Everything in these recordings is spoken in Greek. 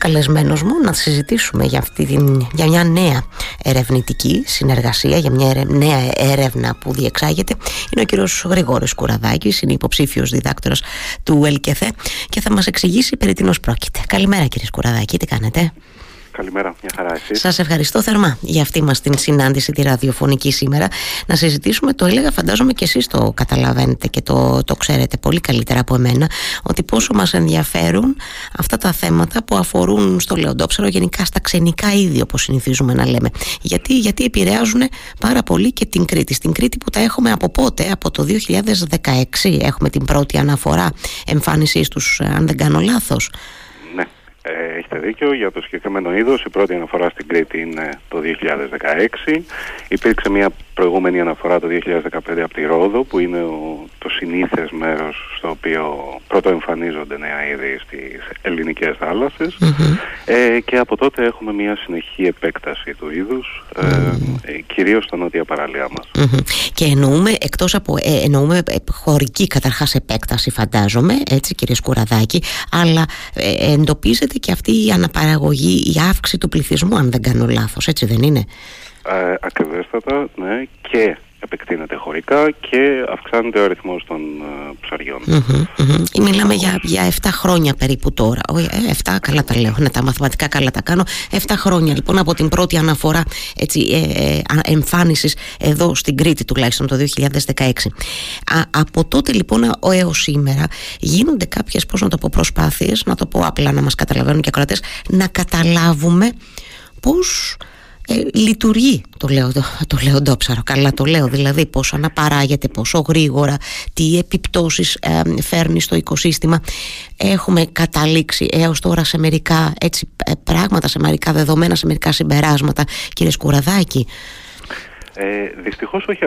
καλεσμένος μου να συζητήσουμε για, αυτή την, για μια νέα ερευνητική συνεργασία, για μια νέα έρευνα που διεξάγεται. Είναι ο κύριος Γρηγόρης Κουραδάκης, είναι υποψήφιος διδάκτορας του ΕΛΚΕΘΕ και θα μας εξηγήσει περί τίνος πρόκειται. Καλημέρα κύριε Κουραδάκη, τι κάνετε; Καλημέρα, μια χαρά εσείς. Σας ευχαριστώ θερμά για αυτή μας την συνάντηση τη ραδιοφωνική σήμερα. Να συζητήσουμε, το έλεγα φαντάζομαι και εσείς το καταλαβαίνετε και το, το ξέρετε πολύ καλύτερα από εμένα, ότι πόσο μας ενδιαφέρουν αυτά τα θέματα που αφορούν στο λεοντόψαρο, γενικά στα ξενικά είδη όπως συνηθίζουμε να λέμε. Γιατί, γιατί επηρεάζουν πάρα πολύ και την Κρήτη. Στην Κρήτη που τα έχουμε από πότε, από το 2016 έχουμε την πρώτη αναφορά εμφάνισής τους, αν δεν κάνω λάθος. Ε, έχετε δίκιο, για το συγκεκριμένο είδος. Η πρώτη αναφορά στην Κρήτη είναι το 2016. Υπήρξε μια προηγούμενη αναφορά το 2015 από τη Ρόδο, που είναι ο, το συνήθες μέρος στο οποίο πρώτο εμφανίζονται νέα είδη στις ελληνικές Ε, και από τότε έχουμε μια συνεχή επέκταση του είδους, ε, ε, κυρίως στα νότια παραλία μας. Και εννοούμε, εκτός από. Ε, εννοούμε ε, χωρική καταρχάς επέκταση, φαντάζομαι, έτσι κύριε Σκουραδάκη, αλλά ε, εντοπίζεται και αυτή η αναπαραγωγή, η αύξηση του πληθυσμού αν δεν κάνω λάθος, έτσι δεν είναι; Ε, ακριβέστατα, ναι, και επεκτείνεται χωρικά και αυξάνεται ο αριθμός των uh, ψαριών. Mm-hmm, Μιλάμε για, για 7 χρόνια περίπου τώρα. Όχι, 7 ε, καλά τα λέω, ναι, τα μαθηματικά καλά τα κάνω. 7 χρόνια λοιπόν από την πρώτη αναφορά έτσι, ε, ε, εμφάνισης εδώ στην Κρήτη τουλάχιστον το 2016. Α, από τότε λοιπόν έως σήμερα γίνονται κάποιες πώς να το πω προσπάθειες, να το πω απλά να μας καταλαβαίνουν και ακροατές, να καταλάβουμε πώς ε, λειτουργεί. Το, λέω, το, το λεοντόψαρο καλά το λέω δηλαδή πόσο αναπαράγεται πόσο γρήγορα τι επιπτώσεις ε, φέρνει στο οικοσύστημα. Έχουμε καταλήξει έως τώρα σε μερικά έτσι, ε, πράγματα σε μερικά δεδομένα σε μερικά συμπεράσματα. Κύριε Σκουραδάκη. Ε, δυστυχώς όχι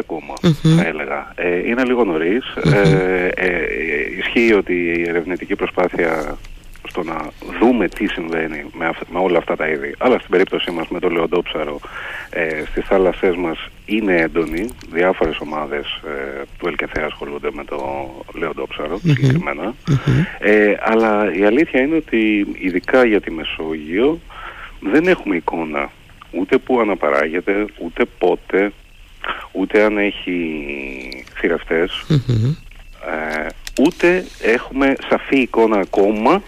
θα έλεγα. Ε, είναι λίγο Ε, ε, ισχύει ότι η ερευνητική προσπάθεια στο να δούμε τι συμβαίνει με, με όλα αυτά τα είδη. Αλλά στην περίπτωσή μας με το λεοντόψαρο ε, στις θάλασσές μας είναι έντονη. Διάφορες ομάδες ε, του ΕΛΚΕΘΕ ασχολούνται με το λεοντόψαρο συγκεκριμενα Ε, αλλά η αλήθεια είναι ότι ειδικά για τη Μεσόγειο δεν έχουμε εικόνα ούτε που αναπαράγεται, ούτε πότε, ούτε αν έχει θηρευτές. Ε, ούτε έχουμε σαφή εικόνα ακόμα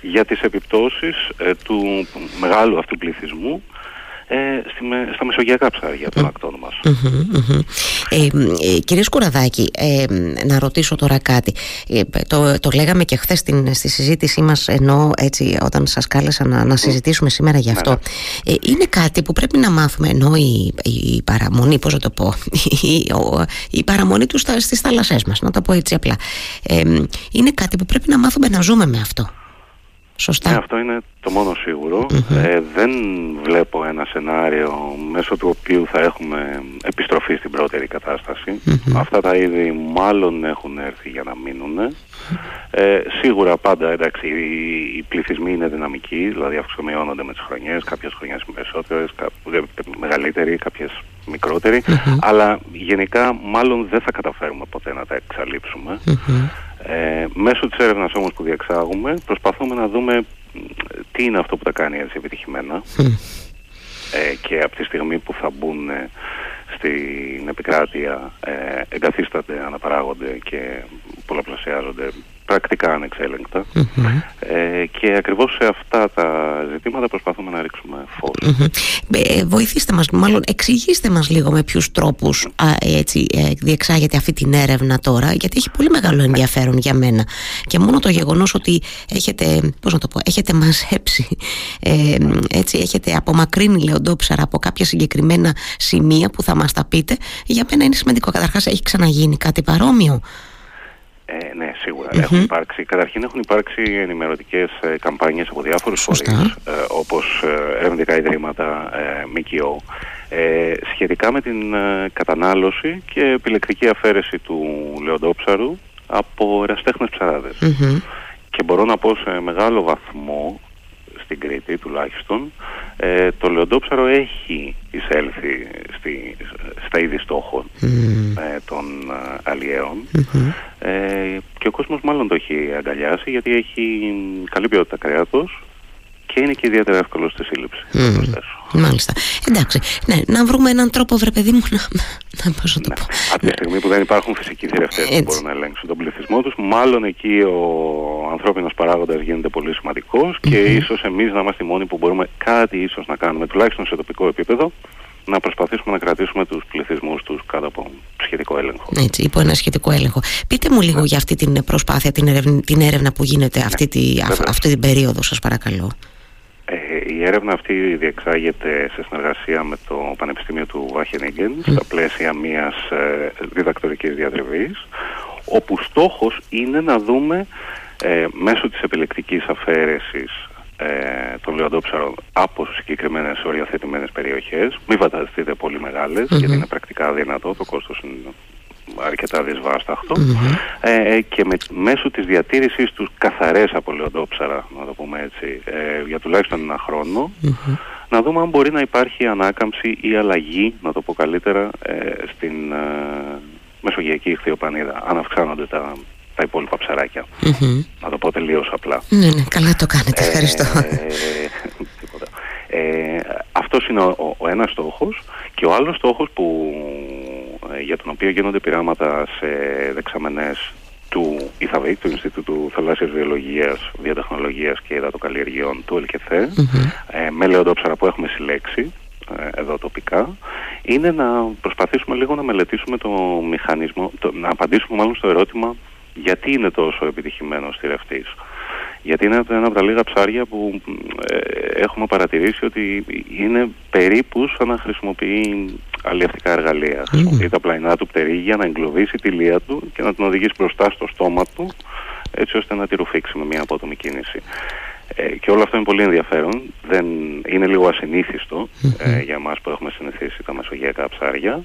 για τις επιπτώσεις ε, του μεγάλου αυτού πληθυσμού ε, στη, στα μεσογειακά ψάρια των ακτών μας. Ε, ε, κύριε Σκουραδάκη, ε, να ρωτήσω τώρα κάτι. Ε, το, το λέγαμε και χθες στη συζήτησή μας ενώ έτσι όταν σας κάλεσα να, να συζητήσουμε σήμερα γι' αυτό. Ναι, ναι. είναι κάτι που πρέπει να μάθουμε ενώ η, η παραμονή, πώς να το πω, η, η παραμονή του στα, στις θάλασσές μας, να το πω έτσι απλά. είναι κάτι που πρέπει να μάθουμε να ζούμε με αυτό. Σωστά. Ναι, αυτό είναι το μόνο Ε, δεν βλέπω ένα σενάριο μέσω του οποίου θα έχουμε επιστροφή στην πρώτερη Αυτά τα είδη μάλλον έχουν έρθει για να μείνουν. Ε, σίγουρα πάντα εντάξει, οι, οι πληθυσμοί είναι δυναμικοί, δηλαδή αυξομειώνονται με τις χρονιές, κάποιες χρονιές περισσότερες, κάποιες μεγαλύτεροι, κάποιες αλλά γενικά μάλλον δεν θα καταφέρουμε ποτέ να τα εξαλείψουμε. Ε, μέσω της έρευνας όμως που διεξάγουμε προσπαθούμε να δούμε τι είναι αυτό που τα κάνει έτσι επιτυχημένα. Ε, και από τη στιγμή που θα μπουν στην επικράτεια ε, εγκαθίστανται, αναπαράγονται και πολλαπλασιάζονται πρακτικά ε, και ακριβώς σε αυτά τα ζητήματα προσπαθούμε να ρίξουμε ε, βοηθήστε μας, μάλλον εξηγήστε μας λίγο με ποιους τρόπους α, έτσι, ε, διεξάγεται αυτή την έρευνα τώρα γιατί έχει πολύ μεγάλο ενδιαφέρον για μένα. Και μόνο το γεγονός ότι έχετε, πώς να το πω, έχετε μαζέψει ε, έτσι, έχετε απομακρύνει λεοντόψαρα από κάποια συγκεκριμένα σημεία που θα μας τα πείτε για μένα είναι σημαντικό. Καταρχάς έχει ξαναγίνει κάτι παρόμοιο; Ε, ναι, σίγουρα. Έχουν υπάρξει, καταρχήν έχουν υπάρξει ενημερωτικές ε, καμπάνιες από διάφορους φορείς, ε, όπως ε, ερευνητικά ιδρύματα, ε, ΜΚΟ, ε, σχετικά με την ε, κατανάλωση και επιλεκτική αφαίρεση του λεοντόψαρου από εραστέχνες Και μπορώ να πω σε μεγάλο βαθμό στην Κρήτη τουλάχιστον, ε, το λεοντόψαρο έχει εισέλθει στη, στα είδη στόχων ε, των ε, αλλιεων ε, και ο κόσμος μάλλον το έχει αγκαλιάσει γιατί έχει καλή ποιότητα κρέατος και και είναι και ιδιαίτερα εύκολο στη σύλληψη. Mm. Μάλιστα. Εντάξει. Ναι, να βρούμε έναν τρόπο, βρε παιδί μου, να, να πώς να το ναι. πω. Από τη στιγμή που δεν υπάρχουν φυσικοί θηρευτέ που μπορούν να ελέγξουν τον πληθυσμό τους, μάλλον εκεί ο ανθρώπινος παράγοντας γίνεται πολύ σημαντικός και ίσως εμείς να είμαστε οι μόνοι που μπορούμε κάτι ίσως να κάνουμε, τουλάχιστον σε τοπικό επίπεδο, να προσπαθήσουμε να κρατήσουμε τους πληθυσμούς τους κάτω από σχετικό έλεγχο. Έτσι, υπό ένα σχετικό έλεγχο. Πείτε μου λίγο ναι. για αυτή την προσπάθεια, την έρευνα, την έρευνα που γίνεται αυτή, ναι, τη, αυτή την περίοδο, σας παρακαλώ. Ε, η έρευνα αυτή διεξάγεται σε συνεργασία με το Πανεπιστήμιο του Βάχενιγκεν mm. στα πλαίσια μιας ε, διδακτορικής διατριβής όπου στόχος είναι να δούμε ε, μέσω της επιλεκτικής αφαίρεσης ε, των λεοντόψαρων από συγκεκριμένες οριοθετημένες περιοχές. Μην φανταστείτε πολύ γιατί είναι πρακτικά δυνατό, το κόστος είναι αρκετά ε, ε, και με, μέσω της διατήρησης τους καθαρές από λεοντόψαρα, να το πούμε έτσι, ε, για τουλάχιστον ένα να δούμε αν μπορεί να υπάρχει ανάκαμψη ή αλλαγή, να το πω καλύτερα, ε, στην ε, μεσογειακή ηχθειοπανίδα, αν αυξάνονται τα τα υπόλοιπα ψαράκια. Mm-hmm. Να το πω τελείως απλά. Ναι, ναι, καλά το κάνετε. Ευχαριστώ. Ε, ε, αυτός είναι ο, ο ένας στόχος και ο άλλος στόχος που, ε, για τον οποίο γίνονται πειράματα σε δεξαμενές του ΙΘΑΒΗ, του Ινστιτούτου Θαλάσσιας Βιολογίας, Διατεχνολογίας και Υδατοκαλλιεργειών του ΕΛΚΕΘΕ, mm-hmm. ε, με λεοντόψαρα που έχουμε συλλέξει ε, εδώ τοπικά, είναι να προσπαθήσουμε λίγο να μελετήσουμε το μηχανισμό, το, να απαντήσουμε μάλλον στο ερώτημα γιατί είναι τόσο επιτυχημένος θηρευτής. Γιατί είναι ένα από τα λίγα ψάρια που ε, έχουμε παρατηρήσει ότι είναι περίπους σαν να χρησιμοποιεί αλλιευτικά εργαλεία. Mm. Χρησιμοποιεί τα πλαϊνά του πτερί για να εγκλωβίσει τη λία του και να την οδηγήσει μπροστά στο στόμα του έτσι ώστε να τη ρουφήξει με μια απότομη κίνηση. Ε, και όλο αυτό είναι πολύ ενδιαφέρον. Δεν, είναι λίγο ε, για εμάς που έχουμε συνηθίσει τα μεσογειακά ψάρια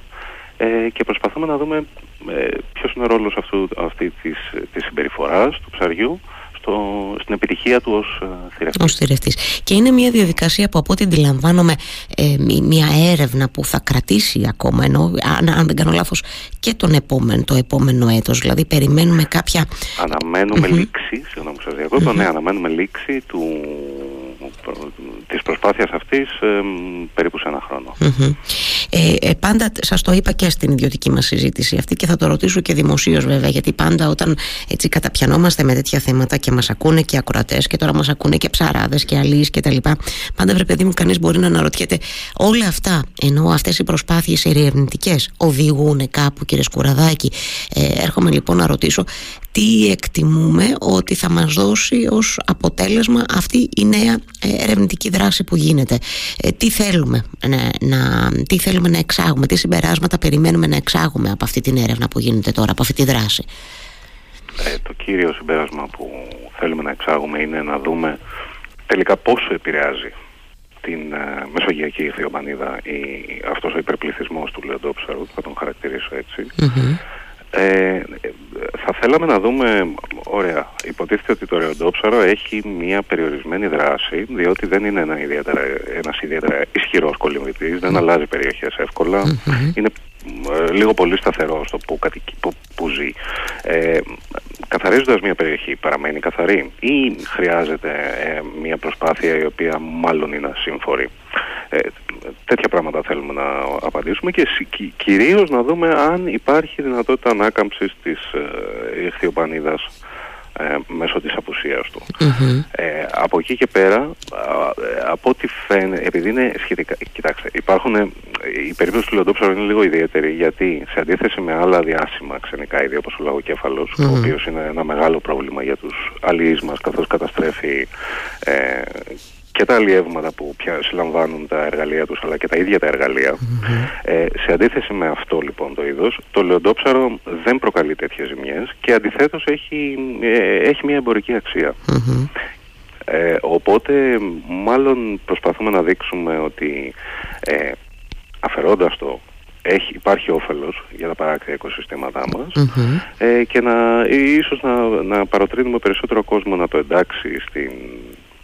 ε, και προσπαθούμε να δούμε ε, ποιος είναι ο ρόλος αυτού, αυτή της, της συμπεριφοράς του ψαριού στο, στην επιτυχία του ως ε, θηρευτής. Ως θηρευτής. Και είναι μια διαδικασία που από ό,τι αντιλαμβάνομαι ε, μια έρευνα που θα κρατήσει ακόμα ενώ αν, αν δεν κάνω λάθος και τον επόμενο, το επόμενο έτος δηλαδή περιμένουμε κάποια Αναμένουμε mm-hmm. λήξη, συγγνώμη σας διακόπτω, ναι αναμένουμε λήξη του της προσπάθειας αυτής ε, περίπου σε ένα Ε, ε, πάντα σας το είπα και στην ιδιωτική μας συζήτηση αυτή και θα το ρωτήσω και δημοσίως βέβαια γιατί πάντα όταν έτσι καταπιανόμαστε με τέτοια θέματα και μας ακούνε και ακροατές και τώρα μας ακούνε και ψαράδες και αλείς και τα λοιπά πάντα βρε παιδί μου κανείς μπορεί να αναρωτιέται όλα αυτά ενώ αυτές οι προσπάθειες ερευνητικές οδηγούν κάπου κύριε Σκουραδάκη. Ε, έρχομαι λοιπόν να ρωτήσω τι εκτιμούμε ότι θα μας δώσει ως αποτέλεσμα αυτή η νέα ε, ερευνητική δράση που γίνεται. Ε, τι, θέλουμε να, τι θέλουμε να εξάγουμε, τι συμπεράσματα περιμένουμε να εξάγουμε από αυτή την έρευνα που γίνεται τώρα, από αυτή τη δράση. Ε, το κύριο συμπέρασμα που θέλουμε να εξάγουμε είναι να δούμε τελικά πόσο επηρεάζει την ε, μεσογειακή ηθιομανίδα ή αυτός ο υπερπληθυσμός του Λεοντόψαρου, θα τον χαρακτηρίσω ε, θα θέλαμε να δούμε, ωραία, υποτίθεται ότι το ρεοντόψαρο έχει μια περιορισμένη δράση, διότι δεν είναι ένα ιδιαίτερα, ένας ιδιαίτερα ισχυρός κολυμβητής, δεν αλλάζει περιοχές είναι ε, λίγο πολύ σταθερό στο που, που, που ζει. Ε, καθαρίζοντας μια περιοχή παραμένει καθαρή ή χρειάζεται ε, μια προσπάθεια η οποία μάλλον είναι ασύμφορη; Ε, τέτοια πράγματα θέλουμε να απαντήσουμε και κυρίως να δούμε αν υπάρχει δυνατότητα ανάκαμψης της ε, ηχθειοπανίδας ε, μέσω της απουσίας του. Ε, από εκεί και πέρα, από ό,τι φαίνεται, επειδή είναι σχετικά... Κοιτάξτε, υπάρχουν... Η περίπτωση του λιοντόψαρου είναι λίγο ιδιαίτερη γιατί σε αντίθεση με άλλα διάσημα ξενικά είδη όπως ο λαγοκέφαλος, mm-hmm. ο οποίος είναι ένα μεγάλο πρόβλημα για τους αλληλείς μας καθώς καταστρέφει ε, και τα αλλιεύματα που πια συλλαμβάνουν τα εργαλεία τους αλλά και τα ίδια τα εργαλεια ε, σε αντίθεση με αυτό λοιπόν το είδος το λεοντόψαρο δεν προκαλεί τέτοιες ζημιές και αντιθέτως έχει, ε, έχει μια εμπορική ε, οπότε μάλλον προσπαθούμε να δείξουμε ότι ε, αφαιρώντας το έχει, υπάρχει όφελος για τα παράκτια οικοσυστήματά μας ε, και να, ίσως να, να παροτρύνουμε περισσότερο κόσμο να το εντάξει στην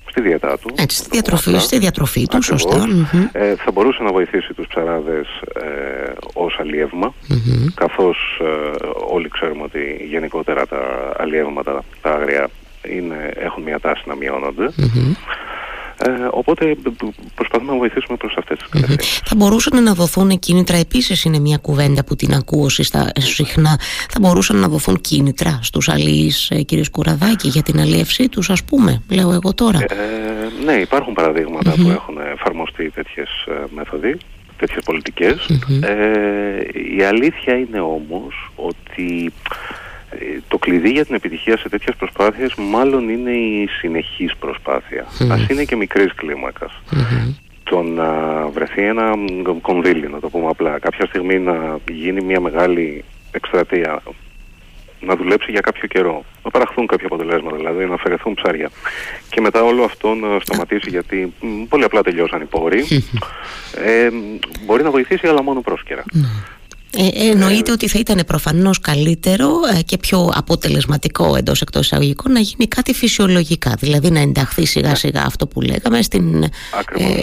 στη διατά τους. Έτσι, στη διατροφή, στη διατροφή τους, σωστά. Ε, θα μπορούσε να βοηθήσει τους ψαράδες ε, ως αλλιεύμα, καθώς ε, όλοι ξέρουμε ότι γενικότερα τα αλλιεύματα, τα άγρια, είναι, έχουν μια τάση να μειώνονται. Ε, οπότε προσπαθούμε να βοηθήσουμε προς αυτές τις κατευθύνσεις. Θα μπορούσαν να δοθούν κίνητρα, επίσης είναι μια κουβέντα που την ακούω συχνά, θα μπορούσαν να δοθούν κίνητρα στους αλληλείς ε, κύριε Σκουραδάκη για την αλλιεύσή τους ας πούμε, λέω εγώ τώρα. Ε, ναι, υπάρχουν που έχουν εφαρμοστεί τέτοιες ε, μέθοδοι τέτοιες Ε, η αλήθεια είναι όμως ότι ε, το κλειδί για την επιτυχία σε τέτοιες προσπάθειες μάλλον είναι η συνεχής προσπάθεια. Ας είναι και μικρής κλίμακας. Το να βρεθεί ένα κονδύλι, να το πούμε απλά, κάποια στιγμή να γίνει μια μεγάλη εκστρατεία να δουλέψει για κάποιο καιρό. Να παραχθούν κάποια αποτελέσματα, δηλαδή να αφαιρεθούν ψάρια. Και μετά όλο αυτό να σταματήσει γιατί πολύ απλά τελειώσαν οι πόροι. Ε, μπορεί να βοηθήσει, αλλά μόνο πρόσκαιρα. Ναι. Ε, εννοείται ότι θα ήταν προφανώς καλύτερο ε, και πιο αποτελεσματικό εντός εκτός εισαγωγικών να γίνει κάτι φυσιολογικά. Δηλαδή να ενταχθεί σιγά ναι. σιγά αυτό που λέγαμε στην ε,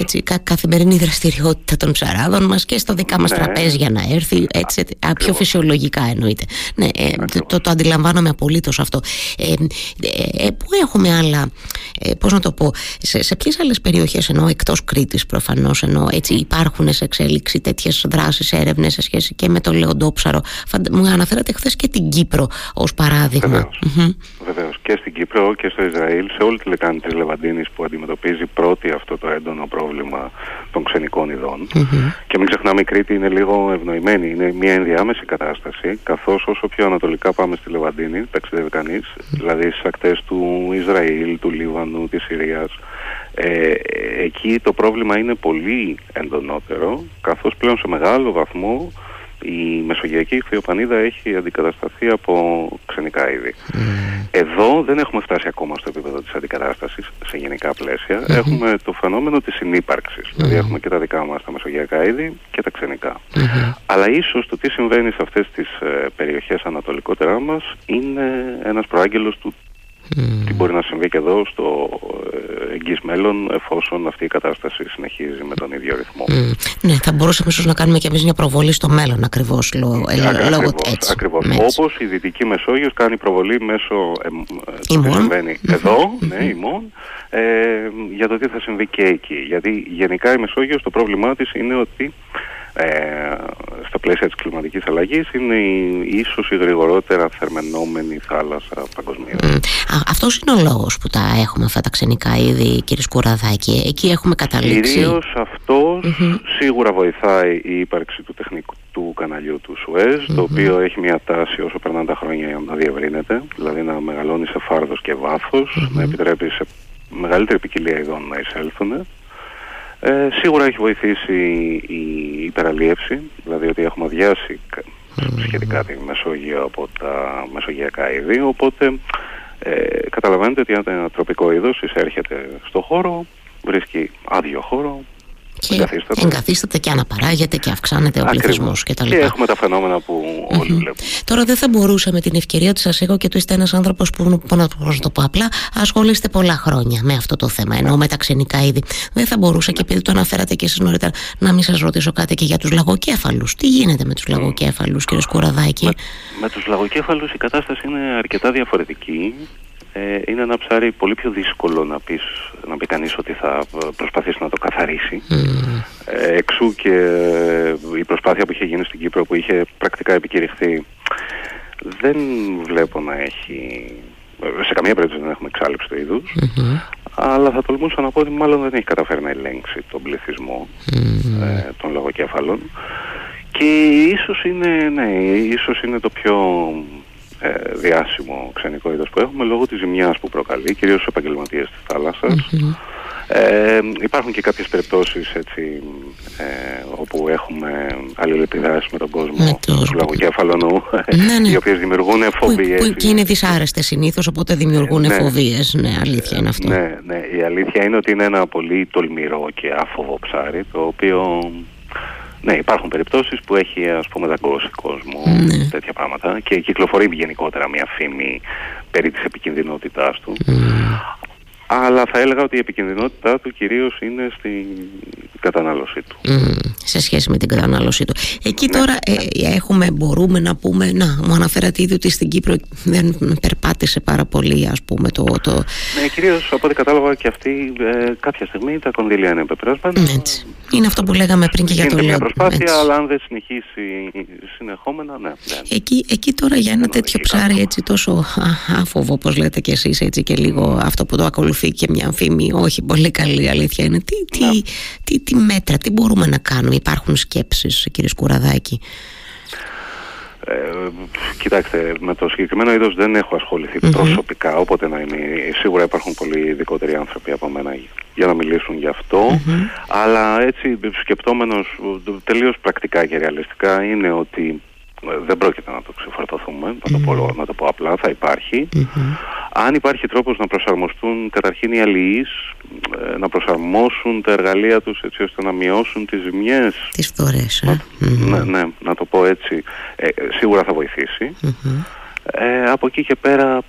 έτσι, κα, καθημερινή δραστηριότητα των ψαράδων μας και στο δικά μας ναι. τραπέζι για να έρθει έτσι, α, πιο φυσιολογικά εννοείται. Ναι, ε, το, το αντιλαμβάνομαι απολύτως αυτό. Ε, ε, που έχουμε άλλα ε, πώς να το πω σε, σε ποιες άλλες περιοχές ενώ εκτός Κρήτης προφανώς ενώ έτσι υπάρχουν σε εξέλιξη τέτοιες δράσεις έρευνες σε σχέση και με το Λεοντόψαρο. Μου αναφέρατε χθες και την Κύπρο ως παράδειγμα. Βεβαίως. Και στην Κύπρο και στο Ισραήλ, σε όλη τη λεκάνη της Λεβαντίνης που αντιμετωπίζει πρώτη αυτό το έντονο πρόβλημα των ξενικών Και μην ξεχνάμε, η Κρήτη είναι λίγο ευνοημένη. Είναι μια ενδιάμεση κατάσταση, καθώς όσο πιο ανατολικά πάμε στη Λεβαντίνη, ταξιδεύει κανείς, δηλαδή στις ακτές του Ισραήλ, του Λίβανου, της Συρίας. Ε, εκεί το πρόβλημα είναι πολύ εντονότερο, καθώς πλέον σε μεγάλο βαθμό η Μεσογειακή Χθιοπανίδα έχει αντικατασταθεί από ξενικά είδη. Mm. Εδώ δεν έχουμε φτάσει ακόμα στο επίπεδο της αντικατάστασης σε γενικά πλαίσια. Mm-hmm. Έχουμε το φαινόμενο της συνύπαρξης. Mm. Δηλαδή έχουμε και τα δικά μας τα μεσογειακά είδη και τα ξενικά. Mm-hmm. Αλλά ίσως το τι συμβαίνει σε αυτές τις ε, περιοχές ανατολικότερα μας είναι ένας προάγγελος του τι μπορεί να συμβεί και εδώ στο ε, εγγύς μέλλον εφόσον αυτή η κατάσταση συνεχίζει με τον ίδιο ρυθμό. Ναι, θα μπορούσαμε ίσως να κάνουμε και εμείς μια προβολή στο μέλλον ακριβώς λόγω, ε, λόγω έτσι. Ακριβώς. Όπως η Δυτική Μεσόγειος κάνει προβολή μέσω ε, το τι συμβαίνει εδώ, ναι, ημών, ε, για το τι θα συμβεί και εκεί. Γιατί γενικά η Μεσόγειος το πρόβλημά της είναι ότι ε, στα πλαίσια της κλιματικής αλλαγής είναι η, ίσως η γρηγορότερα θερμενόμενη θάλασσα παγκοσμίως. Mm. Αυτός είναι ο λόγος που τα έχουμε αυτά τα ξενικά είδη κύριε Σκουραδάκη. Εκεί έχουμε καταλήξει. Κυρίως σίγουρα βοηθάει η ύπαρξη του τεχνικού του καναλιού του σουεζ το οποίο έχει μια τάση όσο περνάνε τα χρόνια να διευρύνεται, δηλαδή να μεγαλώνει σε φάρδος και βαθος να επιτρέπει σε μεγαλύτερη ποικιλία ειδών να εισέλθουν ε, σίγουρα έχει βοηθήσει η υπεραλίευση, δηλαδή ότι έχουμε αδειάσει σχετικά τη Μεσόγειο από τα μεσογειακά είδη, οπότε ε, καταλαβαίνετε ότι ένα τροπικό είδος εισέρχεται στο χώρο, βρίσκει άδειο χώρο, και εγκαθίσταται. εγκαθίσταται και αναπαράγεται και αυξάνεται ο πληθυσμός κτλ. Και έχουμε τα φαινόμενα που όλοι βλέπουμε. Τώρα δεν θα μπορούσα με την ευκαιρία ότι σα έχω και του είστε ένας άνθρωπος που, που να το πω απλά, ασχολείστε πολλά χρόνια με αυτό το θέμα, ενώ με τα ξενικά είδη. Δεν θα μπορούσα και επειδή το αναφέρατε και εσείς νωρίτερα, να μην σας ρωτήσω κάτι και για τους λαγοκέφαλους. Τι γίνεται με τους λαγοκέφαλους, κύριε Σκουραδάκη; Με, με τους λαγοκέφαλους η κατάσταση είναι αρκετά διαφορετική ε, είναι ένα ψάρι πολύ πιο δύσκολο να, πεις, να πει κανείς ότι θα προσπαθήσει να το καθαρίσει. Ε, εξού και η προσπάθεια που είχε γίνει στην Κύπρο που είχε πρακτικά επικηρυχθεί δεν βλέπω να έχει... Σε καμία περίπτωση δεν έχουμε εξάλληψη του είδους, αλλά θα τολμούσα να πω ότι μάλλον δεν έχει καταφέρει να ελέγξει τον πληθυσμό ε, των λογοκέφαλων. Και ίσως είναι, ναι, ίσως είναι το πιο ε, διάσημο ξενικό είδος που έχουμε λόγω της ζημιάς που προκαλεί, κυρίως στους επαγγελματίες της θαλασσας Ε, υπάρχουν και κάποιες περιπτώσεις έτσι, ε, όπου έχουμε αλληλεπιδράσεις με τον κόσμο με το... του λαγοκέφαλου ναι, ναι. οι οποίες δημιουργούν φοβίες. Που, που, και είναι δυσάρεστες συνήθως οπότε δημιουργούν ε, ναι, φοβίες. Ναι, αλήθεια είναι αυτό. Ναι, ναι, η αλήθεια είναι ότι είναι ένα πολύ τολμηρό και άφοβο ψάρι το οποίο ναι, υπάρχουν περιπτώσεις που έχει ας πούμε δαγκώσει κόσμο, ναι. τέτοια πράγματα και κυκλοφορεί γενικότερα μια φήμη περί της επικινδυνότητάς του. Αλλά θα έλεγα ότι η επικινδυνότητά του κυρίως είναι στην κατανάλωσή του. σε σχέση με την κατανάλωσή του. Εκεί ναι, τώρα ε, ναι. έχουμε, μπορούμε να πούμε, να, μου αναφέρατε ήδη ότι στην Κύπρο δεν περπάτησε πάρα πολύ, ας πούμε, το... το... Ναι, κυρίως από ό,τι κατάλαβα και αυτή ε, κάποια στιγμή τα κονδύλια είναι πεπεράσματα. Έτσι. Είναι αυτό που λέγαμε πριν και για το λόγο. Είναι μια προσπάθεια, αλλά αν δεν συνεχίσει συνεχόμενα, ναι. Εκεί, εκεί τώρα για ένα τέτοιο ψάρι έτσι τόσο άφοβο, όπως λέτε κι εσείς, έτσι και λίγο αυτό που το ακολουθεί και μια φήμη, όχι πολύ καλή αλήθεια είναι. Τι, τι, τι, τι μέτρα, τι μπορούμε να κάνουμε, υπάρχουν σκέψεις κύριε Σκουραδάκη; Ε, κοιτάξτε, με το συγκεκριμένο είδος δεν έχω προσωπικά, όποτε να είμαι. Σίγουρα υπάρχουν πολύ ειδικότεροι άνθρωποι από μένα για να μιλήσουν γι' αυτό. Αλλά έτσι σκεπτόμενος τελείως πρακτικά και ρεαλιστικά είναι ότι ε, δεν πρόκειται να το ξεφορτωθούμε, να, το πω, να το πω απλά, θα υπάρχει. Αν υπάρχει τρόπος να προσαρμοστούν καταρχήν οι αλληλείς, ε, να προσαρμόσουν τα εργαλεία τους έτσι ώστε να μειώσουν τις ζημιές. Τις φορές, ε. ναι, ναι, να το πω έτσι, ε, σίγουρα θα βοηθήσει. Ε, από εκεί και πέρα,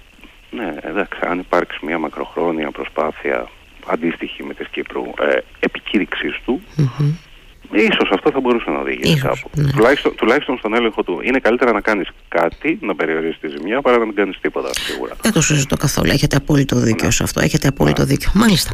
ναι, εντάξει, αν υπάρξει μια μακροχρόνια προσπάθεια αντίστοιχη με της Κύπρου ε, επικήρυξης του, Ίσως αυτό θα μπορούσε να οδηγήσει Ίσως, κάπου. Ναι. Τουλάχιστον, τουλάχιστον στον έλεγχο του. Είναι καλύτερα να κάνεις κάτι, να περιορίσει τη ζημιά, παρά να μην κάνεις τίποτα σίγουρα. Δεν το συζητώ καθόλου. Έχετε απόλυτο δίκιο ναι. σε αυτό. Έχετε απόλυτο ναι. δίκιο. Μάλιστα.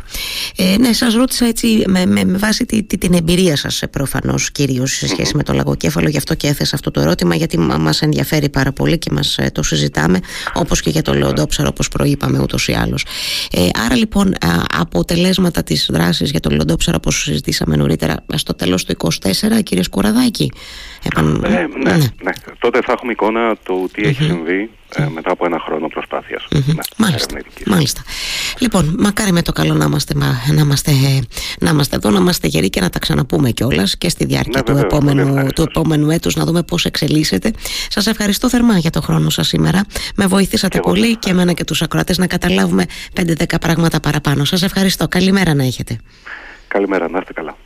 Ε, ναι, σας ρώτησα έτσι με, με, με βάση τη, τη, την εμπειρία σας ε, προφανώς κυρίως σε σχεση mm-hmm. με το λαγοκέφαλο. Γι' αυτό και έθεσα αυτό το ερώτημα, γιατί μας ενδιαφέρει πάρα πολύ και μας ε, το συζητάμε, όπως και για το λεοντόψαρο, όπως προείπαμε ούτως ή άλλως. Ε, άρα λοιπόν, αποτελέσματα της δράσης για το λεοντόψαρο, όπως συζητήσαμε νωρίτερα, στο τέλος το 24, κύριε Σκουραδάκη. Επαν... Ε, ναι, ναι, ναι, Τότε θα έχουμε εικόνα το τι έχει συμβεί ε, μετά από ένα χρόνο προσπάθειας. Ναι, μάλιστα, μάλιστα. Λοιπόν, μακάρι με το καλό να είμαστε, να, είμαστε, να είμαστε εδώ, να είμαστε γεροί και να τα ξαναπούμε κιόλας και στη διάρκεια του, επόμενου, του επόμενου έτους να δούμε πώς εξελίσσεται. Σας ευχαριστώ θερμά για το χρόνο σας σήμερα. Με βοηθήσατε πολύ και εμένα και τους ακροατές να καταλάβουμε 5-10 πράγματα παραπάνω. Σας ευχαριστώ. Καλημέρα να έχετε. Καλημέρα, να είστε καλά.